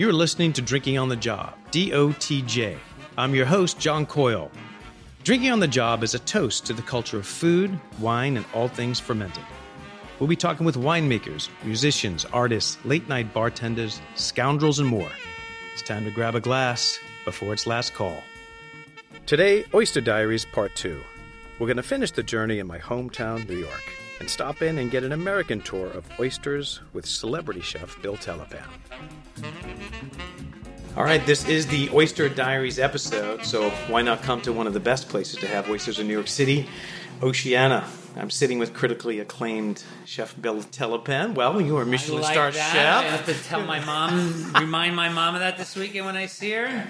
You're listening to Drinking on the Job, DOTJ. I'm your host, John Coyle. Drinking on the Job is a toast to the culture of food, wine, and all things fermented. We'll be talking with winemakers, musicians, artists, late night bartenders, scoundrels, and more. It's time to grab a glass before its last call. Today, Oyster Diaries Part 2. We're going to finish the journey in my hometown, New York, and stop in and get an American tour of oysters with celebrity chef Bill Telepan. All right, this is the Oyster Diaries episode, so why not come to one of the best places to have oysters in New York City, Oceana. I'm sitting with critically acclaimed chef Bill Telepan. Well, you are a Michelin like star that. chef. I have to tell my mom, remind my mom of that this weekend when I see her.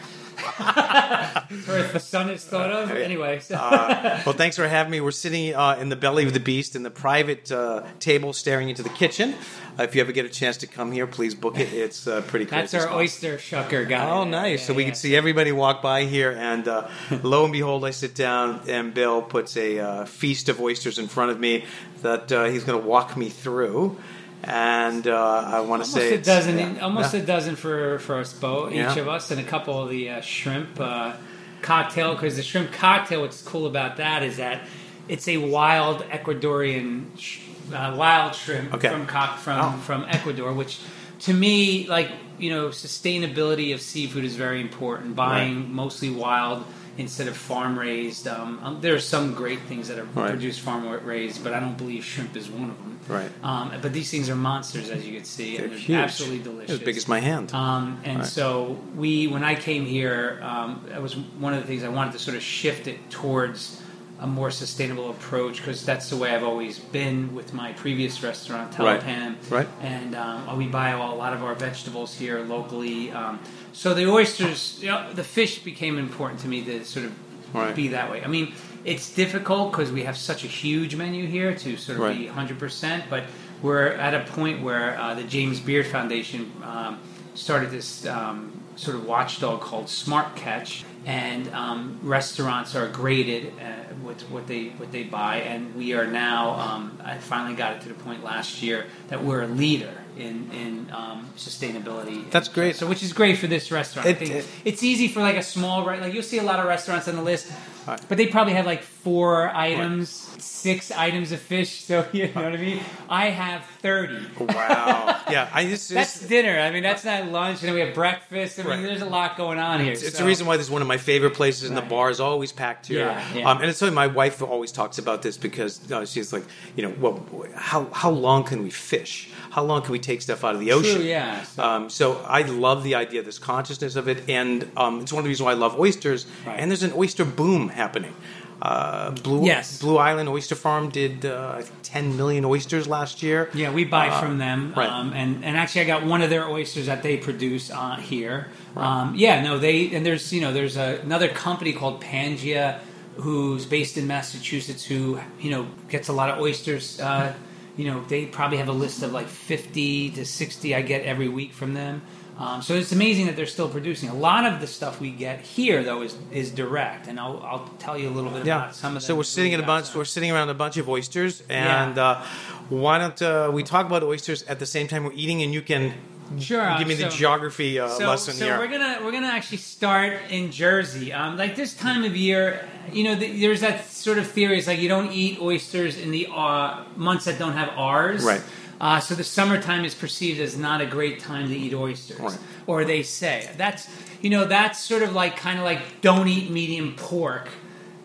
If the sun is thought of. Anyway, so. Uh, well, thanks for having me. We're sitting uh, in the belly of the beast in the private uh, table staring into the kitchen. Uh, if you ever get a chance to come here, please book it. It's uh, pretty cool. that's our oyster shucker guy. Oh, nice. Yeah, so we yeah. can see everybody walk by here, and uh, lo and behold, I sit down, and Bill puts a uh, feast of oysters in front of me that uh, he's going to walk me through. And uh, I want to say a dozen, yeah, almost yeah. a dozen for for us both, each Yeah. of us, and a couple of the uh, shrimp uh, cocktail. Because the shrimp cocktail, what's cool about that is that it's a wild Ecuadorian sh- uh, wild shrimp Okay. from from Oh. from Ecuador, which to me, like you know, sustainability of seafood is very important. Buying mostly wild instead of farm raised. Um, um, there are some great things that are Right. produced farm raised, but I don't believe shrimp is one of them. Right. Um, but these things are monsters, as you can see, They're and they're huge. absolutely delicious. As big as my hand. Um, and Right. so we, when I came here, um, that was one of the things I wanted to sort of shift it towards a more sustainable approach because that's the way I've always been with my previous restaurant, Right. Right. And um, we buy a lot of our vegetables here locally. Um, so the oysters, you know, the fish became important to me to sort of Right. be that way. I mean, it's difficult because we have such a huge menu here to sort of Right. be 100%, but we're at a point where uh, the James Beard Foundation um, started this um, sort of watchdog called Smart Catch, and um, restaurants are graded uh, with what they what they buy, and we are now. Um, I finally got it to the point last year that we're a leader in in um, sustainability. That's great. So, which is great for this restaurant. I It- think it- it's easy for like a small right. Like you'll see a lot of restaurants on the list, Right. but they probably have like four items, six items of fish. So you know what I mean. I have thirty. wow. Yeah. I, this, That's dinner. I mean, that's not lunch, and then we have breakfast. I mean, Right. there's a lot going on here. It's, it's so- the reason why this is one of my favorite places, and the bar is always packed here. Yeah, yeah. Um, and it's something my wife always talks about this because uh, she's like, you know, well, how how long can we fish? How long can we take stuff out of the ocean? True, yeah. So- Um, so I love the idea, this consciousness of it, and um, it's one of the reasons why I love oysters. Right. And there's an oyster boom happening. Uh, Blue Yes. Blue Island Oyster Farm did uh, 10 million oysters last year. Yeah, we buy Uh, from them, right. um, and and actually, I got one of their oysters that they produce uh, here. Um, yeah, no, they and there's you know there's a, another company called Pangea, who's based in Massachusetts, who you know gets a lot of oysters. Uh, you know, they probably have a list of like fifty to sixty I get every week from them. Um, so it's amazing that they're still producing. A lot of the stuff we get here, though, is is direct, and I'll, I'll tell you a little bit Yeah. about some of. So we're sitting in a bunch. We're sitting around a bunch of oysters, Yeah. and uh, why don't uh, we talk about oysters at the same time we're eating, and you can Sure, give me the so- geography uh, so, lesson so here. we're gonna we're gonna actually start in Jersey. Um, like this time of year, you know, th there's that sort of theory. It's like you don't eat oysters in the uh, months that don't have R's. Right. Uh, so the summertime is perceived as not a great time to eat oysters, Right. or they say that's you know that's sort of like kind of like don't eat medium pork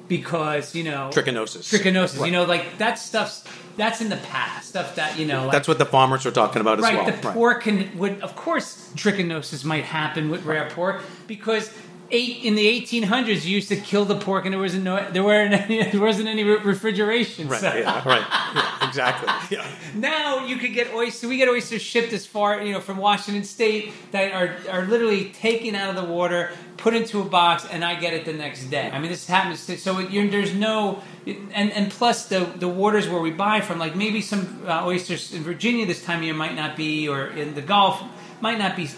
because you know Trichinosis. trichinosis. Right. You know, like that stuff's that's in the past. Stuff that you know, like, That's what the farmers are talking about as well. right, the pork can would of course trichinosis might happen with rare pork because eight in the 1800s you used to kill the pork and there wasn't no there weren't any, there wasn't any refrigeration. Right. So Yeah. Right. Yeah, exactly. Yeah. now you could get oysters. We get oysters shipped as far you know from Washington State that are are literally taken out of the water, put into a box, and I get it the next day. I mean, this happens. To, so it, you're, there's no and and plus the the waters where we buy from, like maybe some uh, oysters in Virginia this time of year might not be, or in the Gulf might not be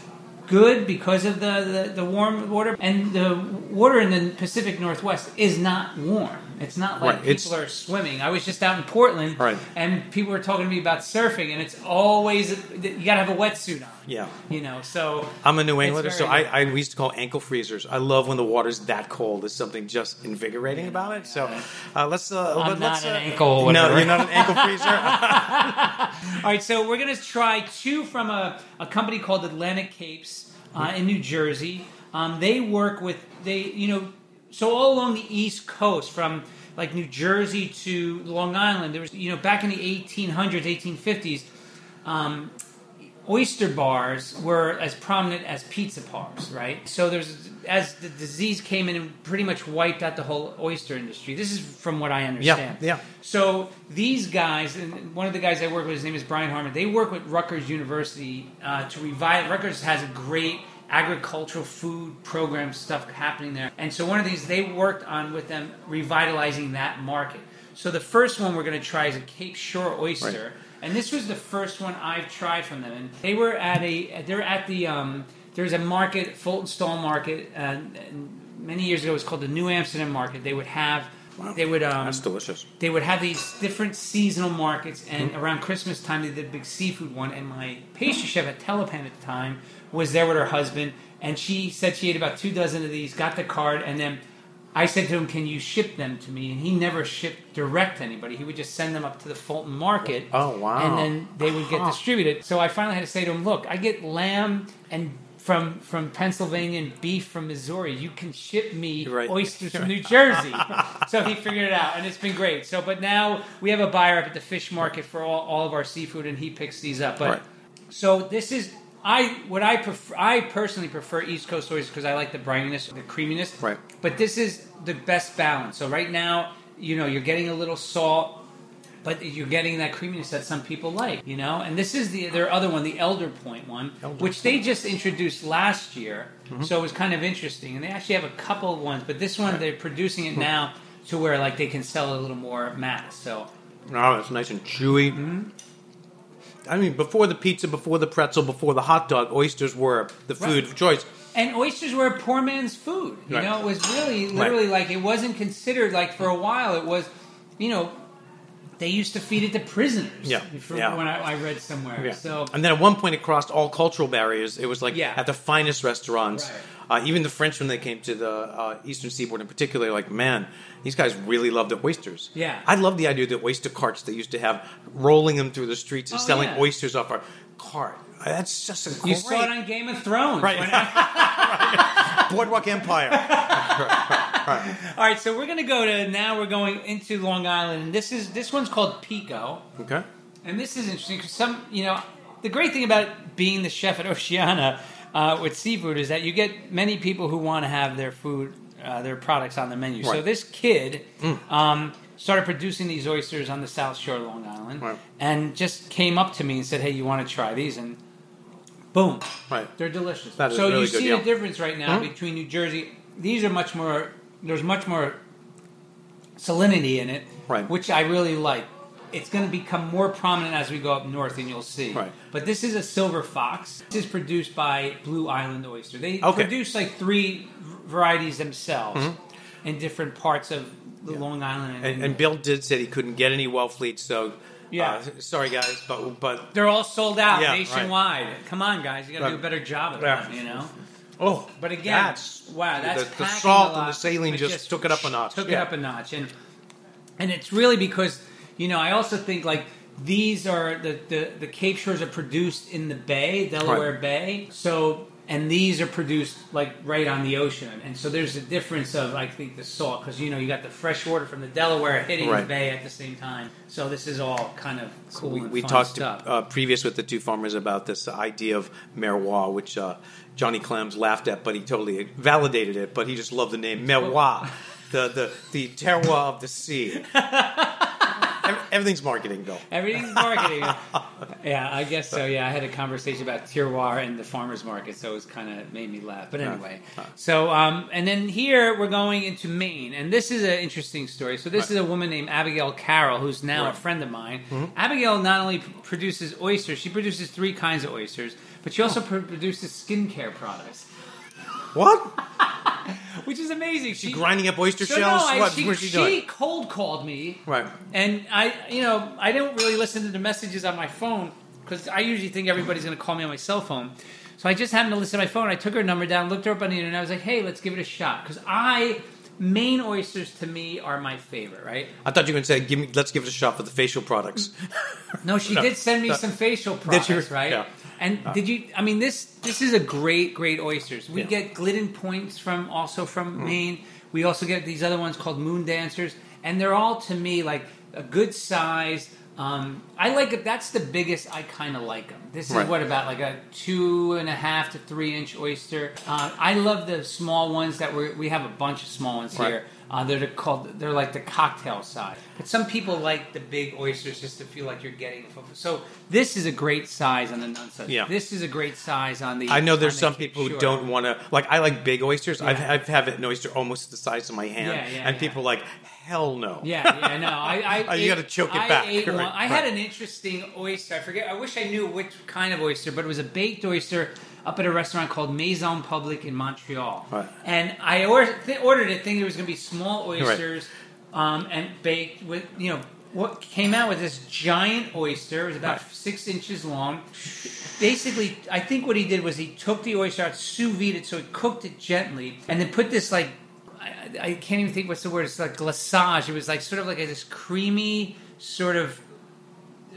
good because of the, the, the warm water and the water in the Pacific Northwest is not warm. It's not like Right, it's- people are swimming. I was just out in Portland, Right. and people were talking to me about surfing, and it's always you got to have a wetsuit on. Yeah. you know. So I'm a New Englander, so I. I we used to call ankle freezers. I love when the water's that cold. There's something just invigorating about it. So uh, let's. Uh, I'm let- not let's, an uh, ankle No, you're not an ankle freezer. All right, so we're going to try two from a, a company called Atlantic Capes uh, in New Jersey. Um, they work with they you know so all along the East Coast from like New Jersey to Long Island. There was you know back in the 1800s, 1850s. Um, oyster bars were as prominent as pizza bars, right? So there's as the disease came in and pretty much wiped out the whole oyster industry. This is from what I understand. yeah. yeah. So these guys, and one of the guys I work with, his name is Brian Harmon. They work with Rutgers University uh, to revive. Rutgers has a great agricultural food program stuff happening there, and so one of these they worked on with them revitalizing that market. So the first one we're going to try is a Cape Shore oyster. Right. And this was the first one I've tried from them. And they were at a, they're at the, um, there's a market, Fulton Stall Market, uh, and many years ago it was called the New Amsterdam Market. They would have, they would, um, That's delicious. they would have these different seasonal markets, and Mm-hmm. around Christmas time they did a big seafood one. And my pastry chef at Telepan at the time was there with her husband, and she said she ate about two dozen of these, got the card, and then I said to him, "Can you ship them to me?" And he never shipped direct to anybody. He would just send them up to the Fulton Market. Oh, wow. And then they would get Huh. distributed. So I finally had to say to him, "Look, I get lamb and." From, from Pennsylvania and beef from Missouri, you can ship me Right. oysters from New Jersey. so he figured it out, and it's been great. So, but now we have a buyer up at the fish market for all, all of our seafood, and he picks these up. But Right. so this is I what I prefer. I personally prefer East Coast oysters because I like the brininess, the creaminess. Right. But this is the best balance. So right now, you know, you're getting a little salt. But you're getting that creaminess that some people like, you know. And this is the their other one, the Elder Point one, Elder which they just introduced last year. Mm-hmm. So it was kind of interesting. And they actually have a couple of ones, but this one they're producing it now to where like they can sell a little more mass. So oh, it's nice and chewy. Mm-hmm. I mean, before the pizza, before the pretzel, before the hot dog, oysters were the food Right. of choice. And oysters were a poor man's food. You Right. know, it was really, literally like it wasn't considered like for a while. It was, you know, they used to feed it to prisoners. Yeah, yeah. When I, I read somewhere. Yeah. So and then at one point it crossed all cultural barriers. It was like Yeah. at the finest restaurants. Right. Uh, even the French, when they came to the uh, Eastern Seaboard in particular, like man, these guys really loved the oysters. Yeah. I love the idea of the oyster carts they used to have, rolling them through the streets and Oh, selling yeah. oysters off our cart. That's just a you great saw it on Game of Thrones. Right. When- Boardwalk Empire. all right, so we're gonna go to now. We're going into Long Island, and this is this one's called Pico. Okay. And this is interesting because some, you know, the great thing about being the chef at Oceana uh, with seafood is that you get many people who want to have their food, uh, their products on the menu. So Right. Mm. this kid um, started producing these oysters on the South Shore of Long Island, Right. and just came up to me and said, "Hey, you want to try these?" And boom, Right. they're delicious. So really you see yeah. the difference right now Mhm. between New Jersey. These are much more. There's much more salinity in it, Right. which I really like. It's going to become more prominent as we go up north, and you'll see. Right. But this is a silver fox. This is produced by Blue Island Oyster. They Okay. produce like three varieties themselves in different parts of the Long Island. Mm-hmm. And, and Bill did say he couldn't get any Wellfleet, so Yeah. uh, sorry guys, but but they're all sold out Yeah, right. nationwide. Come on, guys, you got to do a better job of Yeah. that. You know. Oh, But again, that's wow, that's the, the salt a and the saline but just, took it up a notch. Took it up a notch, and and it's really because you know I also think like these are the the, the Cape Shores are produced in the Bay, Delaware Right. Bay, so. And these are produced like right on the ocean, and so there's a difference of I think the salt because you know you got the fresh water from the Delaware hitting the bay at the same time. So this is all kind of cool. we, and we fun talked stuff. uh, previous with the two farmers about this idea of Merroir, which uh, Johnny Clems laughed at, but he totally validated it. But he just loved the name Merroir, the the the terroir of the sea. Ev- Everything's marketing, Bill. Everything's marketing. yeah, I guess so. Yeah, I had a conversation about terroir and the farmers market, so it was kind of made me laugh. But anyway, so um, and then here we're going into Maine, and this is an interesting story. So this is a woman named Abigail Carroll, who's now a friend of mine. Abigail not only produces oysters, she produces three kinds of oysters, but she also pr- produces skincare products. What? which is amazing. She grinding up oyster so shells. No, I, what? she, What's she she doing? cold called me, Right. And I, you know, I don't really listen to the messages on my phone because I usually think everybody's going to call me on my cell phone. So I just happened to listen to my phone. I took her number down, looked her up on the internet. and I was like, "Hey, let's give it a shot." Because I, Maine oysters to me are my favorite. Right? I thought you were going to say, "Give me, let's give it a shot for the facial products." No, she No, did send me no. some facial products, right? Yeah. And did you? I mean, this this is a great, great oysters. We Yeah. get Glidden points from also from Mm. Maine. We also get these other ones called Moon Dancers, and they're all to me like a good size. Um, I like it. That's the biggest. I kind of like them. This is Right. what about like a two and a half to three inch oyster. Uh, I love the small ones that we we have a bunch of small ones Right. here. Uh, they're the- called they're like the cocktail size. But some people like the big oysters just to feel like you're getting. So this is a great size on the nunsuck. Yeah. This is a great size on the. I know there's some people who don't want to like. I like big oysters. I've, I've had an oyster almost the size of my hand, Yeah, yeah, and yeah. people like hell no. Yeah, yeah, no. I, I Oh, you gotta choke it I back. ate. Right, I had an interesting oyster. I forget. I wish I knew which kind of oyster, but it was a baked oyster up at a restaurant called Maison Publique in Montreal. Right. And I ordered, th- ordered it thinking it was going to be small oysters um, and baked with you know. What came out with this giant oyster? It was about Right. six inches long. Basically, I think what he did was he took the oyster out, sous vide it, so he cooked it gently, and then put this like I, I can't even think what's the word. It's like glaçage. It was like sort of like a, this creamy sort of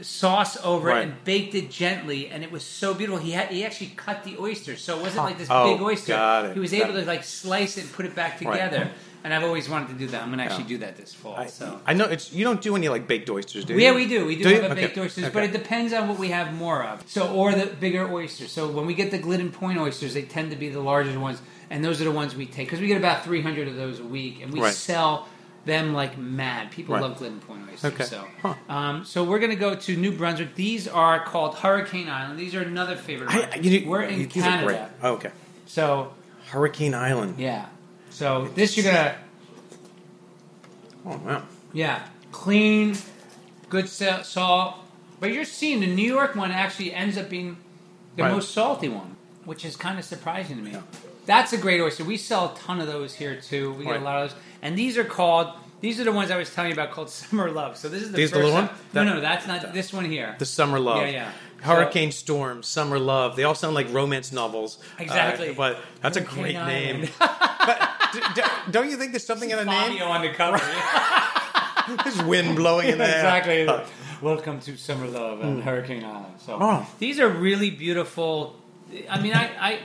sauce over Right. it and baked it gently, and it was so beautiful. He had he actually cut the oyster, so it wasn't like this Oh, big oyster. got it. He was Got able it. to like slice it and put it back Right. together. And I've always wanted to do that. I'm gonna actually Yeah. do that this fall. I, so. I know it's you don't do any like baked oysters, do you? Yeah, we do. We do, you? have a Okay. baked oysters, but it depends on what we have more of. So, or the bigger oysters. So, when we get the Glidden Point oysters, they tend to be the larger ones, and those are the ones we take because we get about 300 of those a week, and we Right. sell them like mad. People Right. love Glidden Point oysters. Okay. So, Huh. um, so we're going to go to New Brunswick. These are called Hurricane Island. These are another favorite. I, you, we're in these are great. Canada, Oh, okay. so Hurricane Island. yeah. So this you're gonna Oh wow. Yeah, clean, good salt. But you're seeing the New York one actually ends up being the Right. most salty one, which is kind of surprising to me. That's a great oyster. We sell a ton of those here too. We get Right. a lot of those, and these are called. These are the ones I was telling you about called Summer Love. So this is the These the first little one? No, That- no, that's not this one here. The summer love. Yeah, yeah. Hurricane storm, summer love. They all sound like romance novels. Exactly. Uh, but that's a Hurricane great name. But d- d- don't you think there's something in a name? On the cover. There's wind blowing in there. exactly. Uh, Welcome to Summer Love and Hurricane Island. So Oh. these are really beautiful. I mean, I, I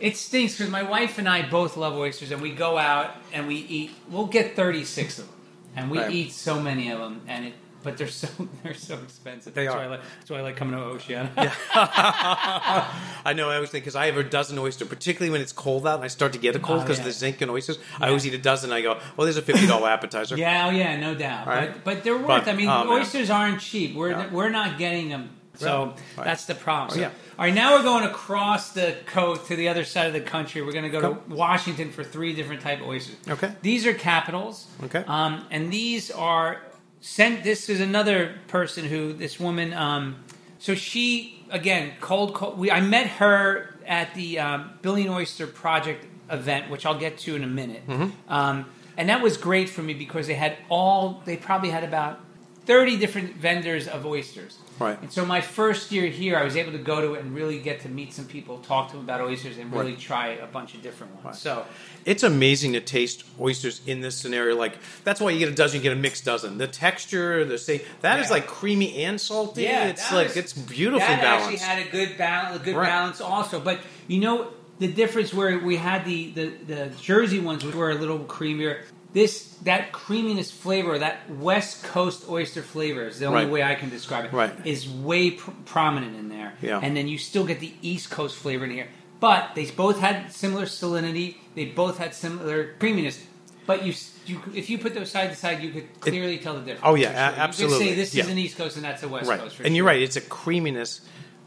it stinks because my wife and I both love oysters, and we go out and we eat. We'll get thirty six of them, and we Right. eat so many of them, and it. But they're so they're so expensive. They that's are. Why I like, that's why I like coming to Oceana. I know. I always think because I have a dozen oyster, particularly when it's cold out and I start to get a cold Oh, because yeah. of the zinc in oysters. I always eat a dozen. I go, well, there's a fifty dollar appetizer. Yeah, oh yeah, no doubt. Right. But, but they're worth. But, I mean, oh, man. oysters aren't cheap. We're Yeah. we're not getting them, so Right. That's the problem. Oh, So- yeah. All right, now we're going across the coast to the other side of the country. We're going to go to Washington for three different type of oysters. Okay. These are capitals. Okay. Um, and these are sent. This is another person who this woman. Um, so she again cold cold. We I met her at the um, Billion Oyster Project event, which I'll get to in a minute. Mm-hmm. Um, and that was great for me because they had all. They probably had about thirty different vendors of oysters. Right. And so my first year here, I was able to go to it and really get to meet some people, talk to them about oysters, and really Right. try a bunch of different ones. Right. So It's amazing to taste oysters in this scenario. Like that's why you get a dozen, you get a mixed dozen. The texture, the say that is Yeah. like creamy and salty. Yeah, it's like was- it's beautiful. that balanced. actually had a good balance, a good Right. balance also. But you know the difference where we had the, the the Jersey ones which were a little creamier. This that creaminess flavor, that West Coast oyster flavor is the only Right. way I can describe it. Right. is way pr- prominent in there. Yeah. and then you still get the East Coast flavor in here. But they both had similar salinity. They both had similar creaminess. But you, you if you put those side to side, you could clearly tell the difference. Oh, yeah, for a- sure. You could say this Yeah. is an East Coast and that's a West right, Coast. And sure. you're right. It's a creaminess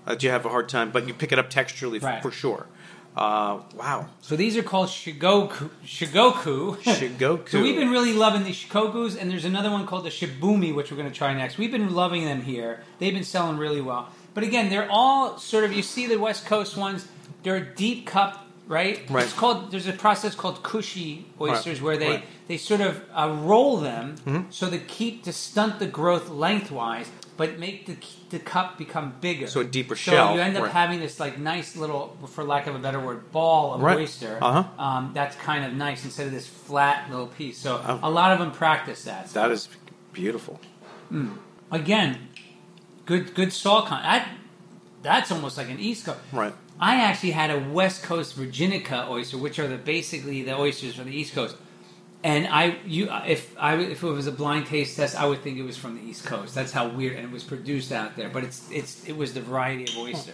that you have a hard time, but you pick it up texturally Right. for sure. Uh, wow, So these are called shigoku. Shigoku. Shigoku. so we've been really loving the shikokus, and there's another one called the shibumi, which we're going to try next. We've been loving them here. They've been selling really well. But again, they're all sort of. You see the West Coast ones. They're a deep cup right? Right. It's called. There's a process called cushy oysters where they right. Mm-hmm. they sort of uh, roll them so they keep to stunt the growth lengthwise, but make the the cup become bigger. So a deeper So shell, So you end up right. having this like nice little, for lack of a better word, ball of Right. oyster. Uh-huh. Um, that's kind of nice instead of this flat little piece. So a lot of them practice that. That is beautiful. Again, good good salt content. That, that's almost like an East Coast. Right. I actually had a West Coast Virginica oyster, which are the basically the oysters from the East Coast. And I, you, if I, if it was a blind taste test, I would think it was from the East Coast. That's how weird, and it was produced out there. But it's, it's, it was the variety of oyster.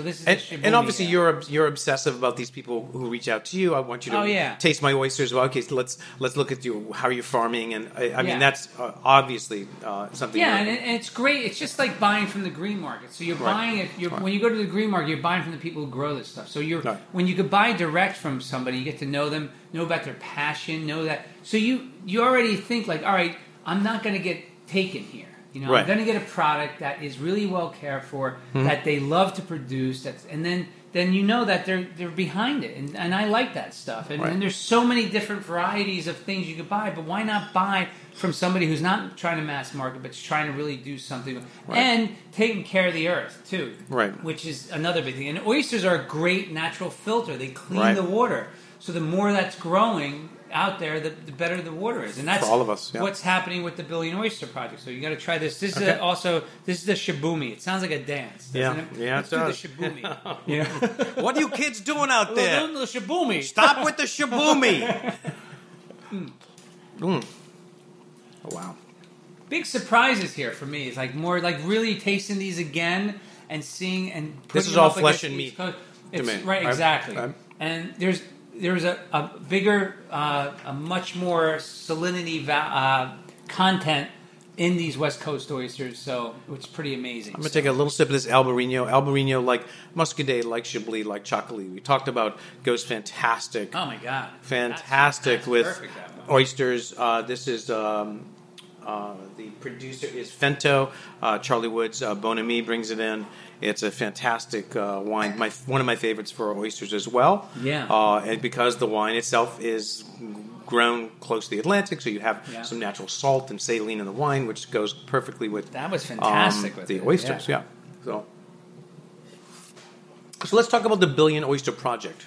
So this is And, and obviously, yeah. you're you're obsessive about these people who reach out to you. I want you to Oh, yeah. taste my oysters. Well, okay, so let's let's look at you. How are you farming? And I, I Yeah. mean, that's uh, obviously uh, something. Yeah, and, it- and it's great. It's just like buying from the green market. So you're Right. buying it. You're, Right. When you go to the green market, you're buying from the people who grow this stuff. So you're Right. when you could buy direct from somebody, you get to know them, know about their passion, know that. So you you already think like, all right, I'm not going to get taken here. You know, Right. I'm going to get a product that is really well cared for, Mm-hmm. that they love to produce. That's and then then you know that they're they're behind it, and, and I like that stuff. And, Right. and there's so many different varieties of things you could buy, but why not buy from somebody who's not trying to mass market, but trying to really do something Right. and taking care of the earth too, Right. Which is another big thing. And oysters are a great natural filter; they clean the water. So the more that's growing out there, the, the better the water is, and that's For all of us, yeah. what's happening with the Billion Oyster Project. So you got to try this. This is a, also this is the shibumi. It sounds like a dance, doesn't Yeah. it? Yeah, Let's it do does. the shibumi. yeah, what are you kids doing out there? the shibumi. Stop with the shaboomy. Mm. Oh, wow. big surprises here for me. It's like more like really tasting these again and seeing and This is all flesh and meat Coast. It's, me. Right, I'm- exactly. I'm- and there's there's a, a bigger, uh, a much more salinity va- uh, content in these West Coast oysters, so it's pretty amazing. I'm gonna take a little sip of this Albarino. Albarino, like Muscadet, like Chablis, like Txakoli. We talked about goes fantastic, oh my god, fantastic That's- that's with perfect, oysters. Uh, this is um, uh, the producer is Fento. Uh, Charlie Woods, uh, Bonami brings it in. It's a fantastic uh, wine. My one of my favorites for oysters as well. Yeah. uh, and because the wine itself is grown close to the Atlantic, so you have Yeah. some natural salt and saline in the wine, which goes perfectly with That was fantastic um, with the it, oysters. yeah. Yeah. So, so let's talk about the Billion Oyster Project.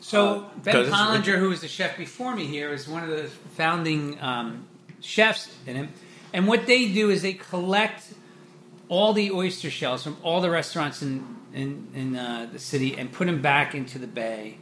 So Uh, Ben it's- who was the chef before me here, is one of the founding um, chefs in it. And what they do is they collect all the oyster shells from all the restaurants in in, in uh, the city and put them back into the bay.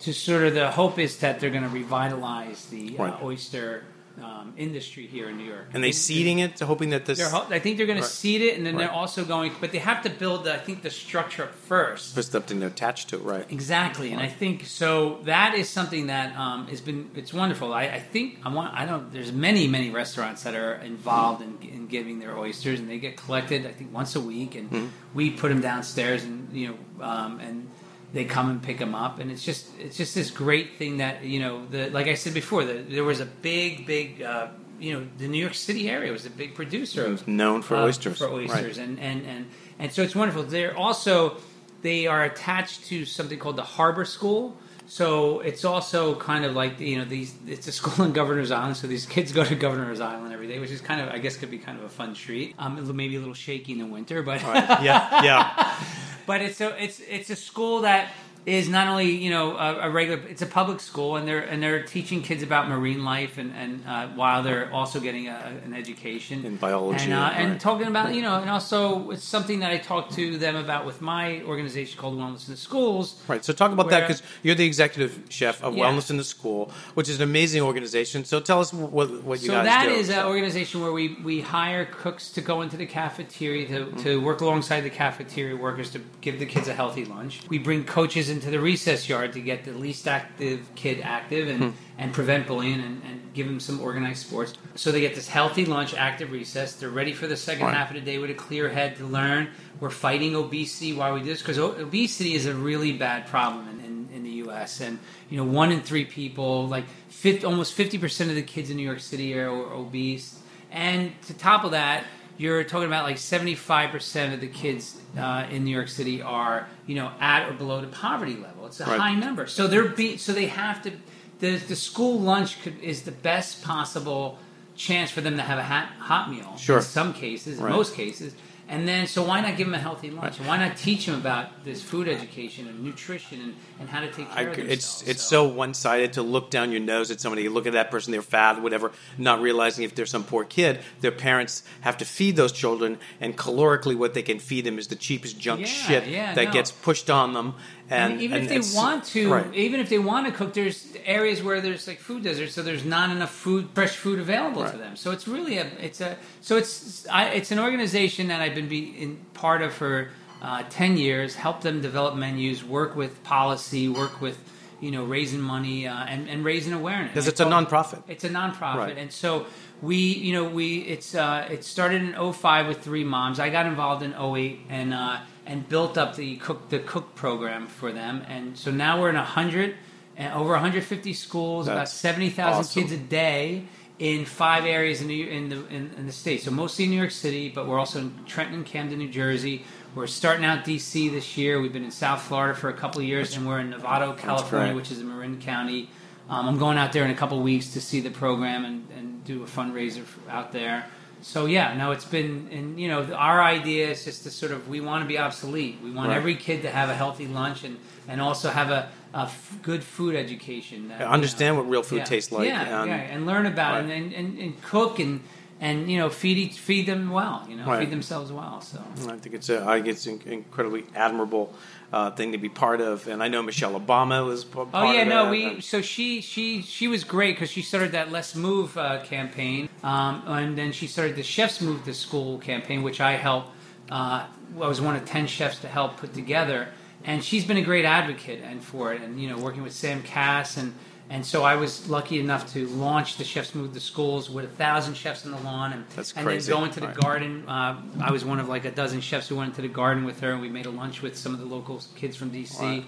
To sort of the hope is that they're going to revitalize the uh, oyster um, industry here in New York. And they seeding it, to hoping that this They're, ho- I think they're going Right. to seed it, and then they're also going, but they have to build, I think, the structure up first. for something to attach to, it right? Exactly, and I think so. That is something that um, has been it's wonderful. I, I think I want. I don't. There's many many restaurants that are involved in, in giving their oysters, and they get collected. I think once a week, and Mm-hmm. we put them downstairs, and you know, um, and they come and pick them up, and it's just it's just this great thing that you know. The like I said before, the, there was a big big. Uh, you know, the New York City area was a big producer It of was known for uh, oysters, for right. oysters, and, and and and so it's wonderful. They're also they are attached to something called the Harbor School. So it's also kind of like you know these. It's a school in Governor's Island, so these kids go to Governor's Island every day, which is kind of I guess could be kind of a fun treat. Um, maybe a little shaky in the winter, but Right. Yeah, yeah. but it's a it's it's a school that is not only you know a, a regular it's a public school and they're and they're teaching kids about marine life and and uh, while they're also getting a, an education In biology, and, uh, and talking about you know and also it's something that I talk to them about with my organization called Wellness in the Schools. Right. So talk about that because you're the executive chef of Yeah. Wellness in the School, which is an amazing organization. So tell us what what you so guys that do. is an organization where we, we hire cooks to go into the cafeteria to, to work alongside the cafeteria workers to give the kids a healthy lunch. We bring coaches into the recess yard to get the least active kid active and, hmm. and prevent bullying and, and give them some organized sports. So they get this healthy lunch, active recess. They're ready for the second Right. half of the day with a clear head to learn. We're fighting obesity while we do this because obesity is a really bad problem in, in, in the U.S. And you know, one in three people, like 50, almost fifty percent of the kids in New York City are, are obese. And to top of that, you're talking about like 75% of the kids uh, in New York City are, you know, at or below the poverty level. It's a Right. high number. So they're be, so they have to the the school lunch could, is the best possible chance for them to have a hot, hot meal. Sure. In some cases, Right. most cases. And then, so why not give them a healthy lunch? And why not teach them about this food education and nutrition and, and how to take I, care of themselves? it's it's so one sided to look down your nose at somebody, look at that person, they're fat, whatever, not realizing if they're some poor kid, their parents have to feed those children, and calorically, what they can feed them is the cheapest junk Yeah, shit yeah, that no. gets pushed on them. And, And, even and if they want to, right. even if they want to cook, there's areas where there's like food deserts, so there's not enough food, fresh food available to them. So it's really a, it's a, so it's, I, it's an organization that I've been be in part of for uh, ten years. Help them develop menus, work with policy, work with, you know, raising money uh, and, and raising awareness. Because it's a told- nonprofit. it's a nonprofit, Right. and so we, you know, we it's uh, it started in 05 with three moms. I got involved in 08 and uh, and built up the cook the cook program for them, and so now we're in hundred and over 150 schools, about That's 70,000 awesome. kids a day in five areas in the in the in, in the state. So mostly in New York City, but we're also in Trenton and Camden, New Jersey. We're starting out DC this year. We've been in South Florida for a couple of years, and we're in Novato, California, which is in Marin County. Um, I'm going out there in a couple of weeks to see the program and, and do a fundraiser out there. So yeah, no, it's been, and you know, our idea is just to sort of we want to be obsolete. We want Right. every kid to have a healthy lunch and and also have a, a f- good food education. That, you Understand know, what real food yeah. tastes like. Yeah, and- yeah, and learn about Right. it and, and, and cook and and you know feed each, feed them well. You know, Right. feed themselves well. So I think it's a, I think it's an incredibly admirable uh, thing to be part of, and I know Michelle Obama was part Oh yeah, no, that, we. So she she she was great because she started that Let's Move uh, campaign, um, and then she started the Chefs Move to School campaign, which I helped. Uh, I was one of ten chefs to help put together, and she's been a great advocate and for it, and you know, working with Sam Kass and. And so I was lucky enough to launch the Chefs Move the Schools with a thousand chefs on the lawn, and, That's and crazy. then going to the Right. garden. Uh, I was one of like a dozen chefs who went to the garden with her, and we made a lunch with some of the local kids from DC.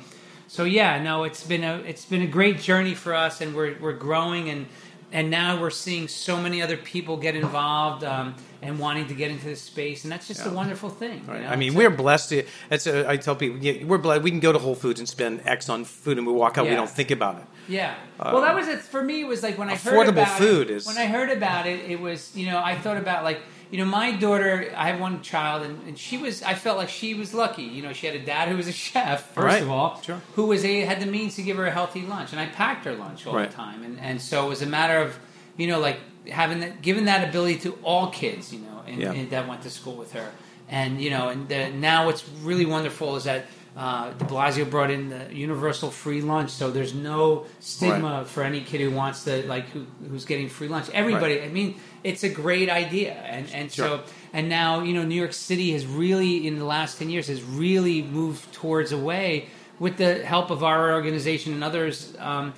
So yeah, no, it's been a it's been a great journey for us, and we're we're growing, and and now we're seeing so many other people get involved um, and wanting to get into this space, and that's just a wonderful thing. you Right. know? I mean, a- we're blessed. To, it's a, I tell people, yeah, we're blessed. We can go to Whole Foods and spend X on food, and we walk out. We don't think about it. Yeah. well, that was it for me. It was like when I heard affordable about food it, is- when I heard about it. It was you know I thought about like you know my daughter. I have one child, and, and she was. I felt like she was lucky. You know, she had a dad who was a chef first Right. of all, Sure. who was a had the means to give her a healthy lunch, and I packed her lunch all Right. the time, and and so it was a matter of you know like having that giving that ability to all kids. You know, and, Yeah. and that went to school with her, and you know, and the, now what's really wonderful is that. Uh, De Blasio brought in the universal free lunch, so there's no stigma Right. for any kid who wants to like who, who's getting free lunch. Everybody, I mean, it's a great idea, and and Sure. so and now you know New York City has really in the last ten years has really moved towards a way with the help of our organization and others. Um,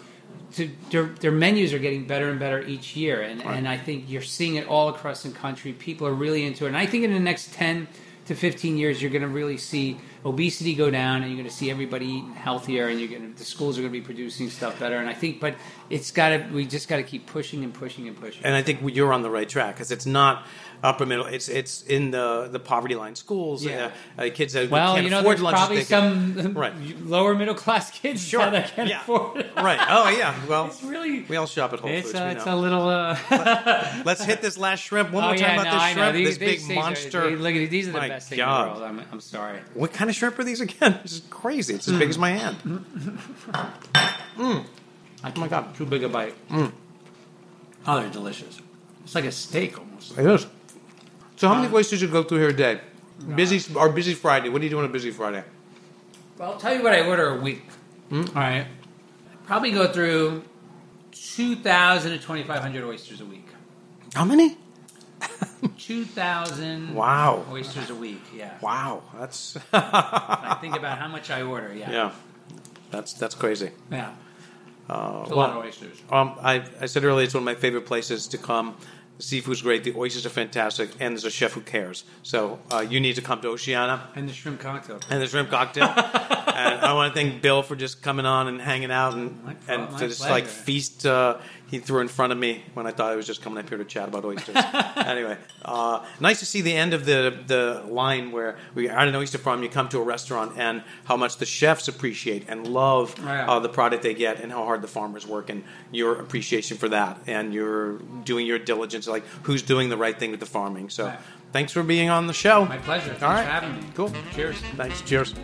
to their, their menus are getting better and better each year, and Right. and I think you're seeing it all across the country. People are really into it, and I think in the next ten to 15 years, you're going to really see obesity go down, and you're going to see everybody eating healthier, and you're going to the schools are going to be producing stuff better. And I think, but it's got to we just got to keep pushing and pushing and pushing. And I think you're on the right track because it's not upper middle. It's it's in the the poverty line schools. Yeah. Uh, uh, kids that well, can't you know, afford there's lunches. probably can- some Right. lower middle class kids Sure. that can't Yeah. afford it. right. Oh yeah. Well, It's really we all shop at Whole it's, Foods. we it's know. a little. Uh, Let's hit this last shrimp one oh more time yeah, about no, this shrimp. These, this big things are- monster. they- look at these. These are the My best thing in the world. I'm, I'm sorry. What kind of shrimp are these again? This is crazy. It's as big as my hand. I oh my god, too big a bite. Mm. Oh, they're delicious. It's like a steak almost. It is. So, how many uh, oysters you go through here a day? Busy or busy Friday? What do you do on a busy Friday? Well, I'll tell you what I order a week. Hmm? All right. Probably go through 2,000 to 2,500 oysters a week. How many? 2,000 Wow. oysters a week, yeah. Wow, that's I think about how much I order, yeah. yeah, that's that's crazy. Yeah. Uh, It's a lot of oysters. Um, I, I said earlier it's one of my favorite places to come. The seafood's great. The oysters are fantastic, and there's a chef who cares. So uh, you need to come to Oceana And the shrimp cocktail. and the shrimp cocktail. and I want to thank Bill for just coming on and hanging out and and my just pleasure. like feast. Uh, he threw in front of me when I thought I was just coming up here to chat about oysters. anyway, uh, nice to see the end of the the line where we are at an oyster farm. You come to a restaurant and how much the chefs appreciate and love Oh, yeah. uh, the product they get and how hard the farmers work and your appreciation for that and your doing your diligence, like who's doing the right thing with the farming. So. Right. Thanks for being on the show. My pleasure. Thanks All right. for having me. Cool. Cheers. Thanks. Cheers.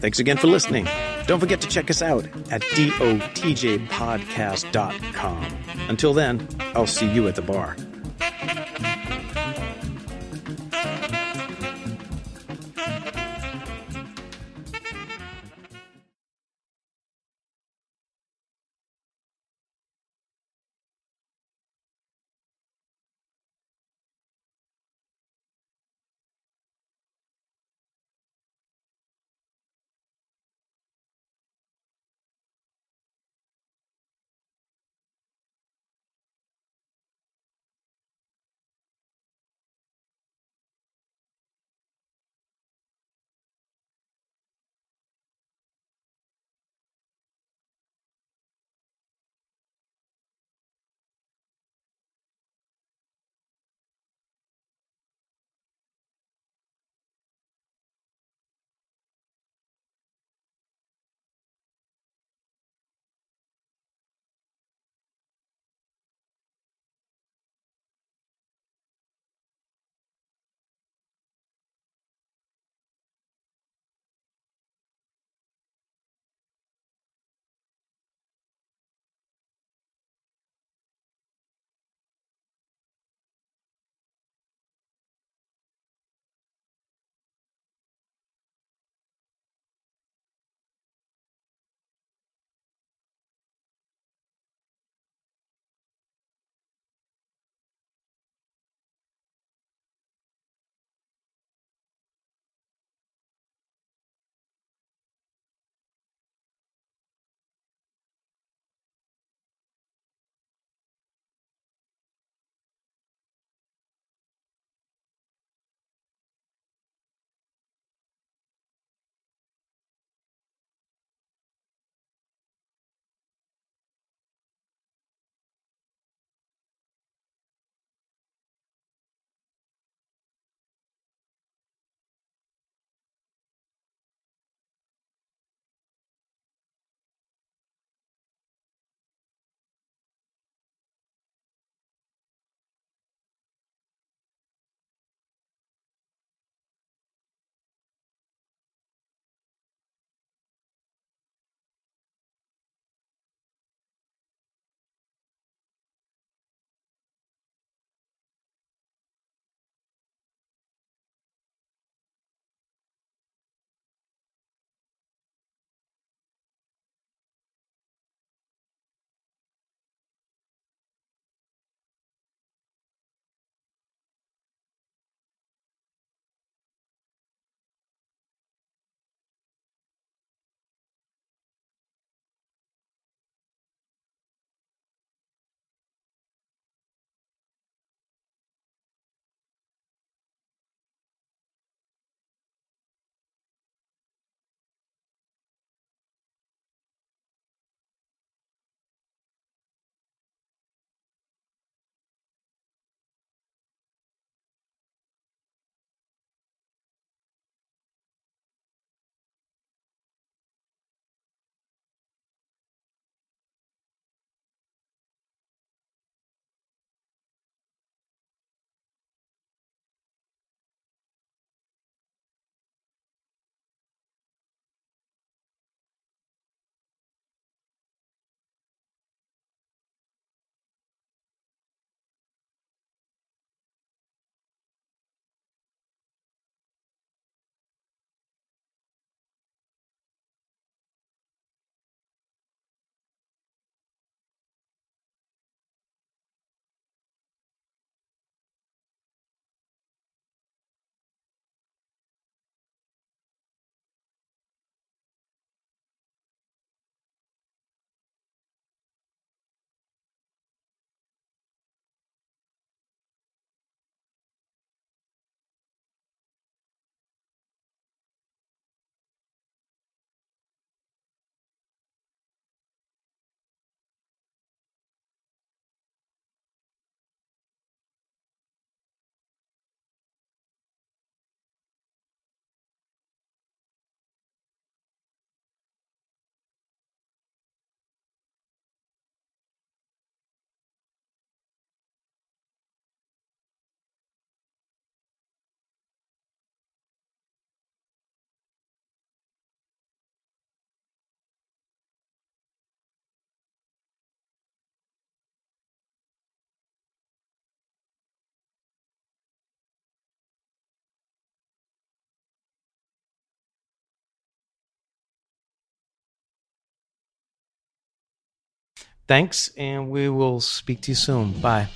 Thanks again for listening. Don't forget to check us out at dotjpodcast.com. Until then, I'll see you at the bar. Thanks, and we will speak to you soon. Bye.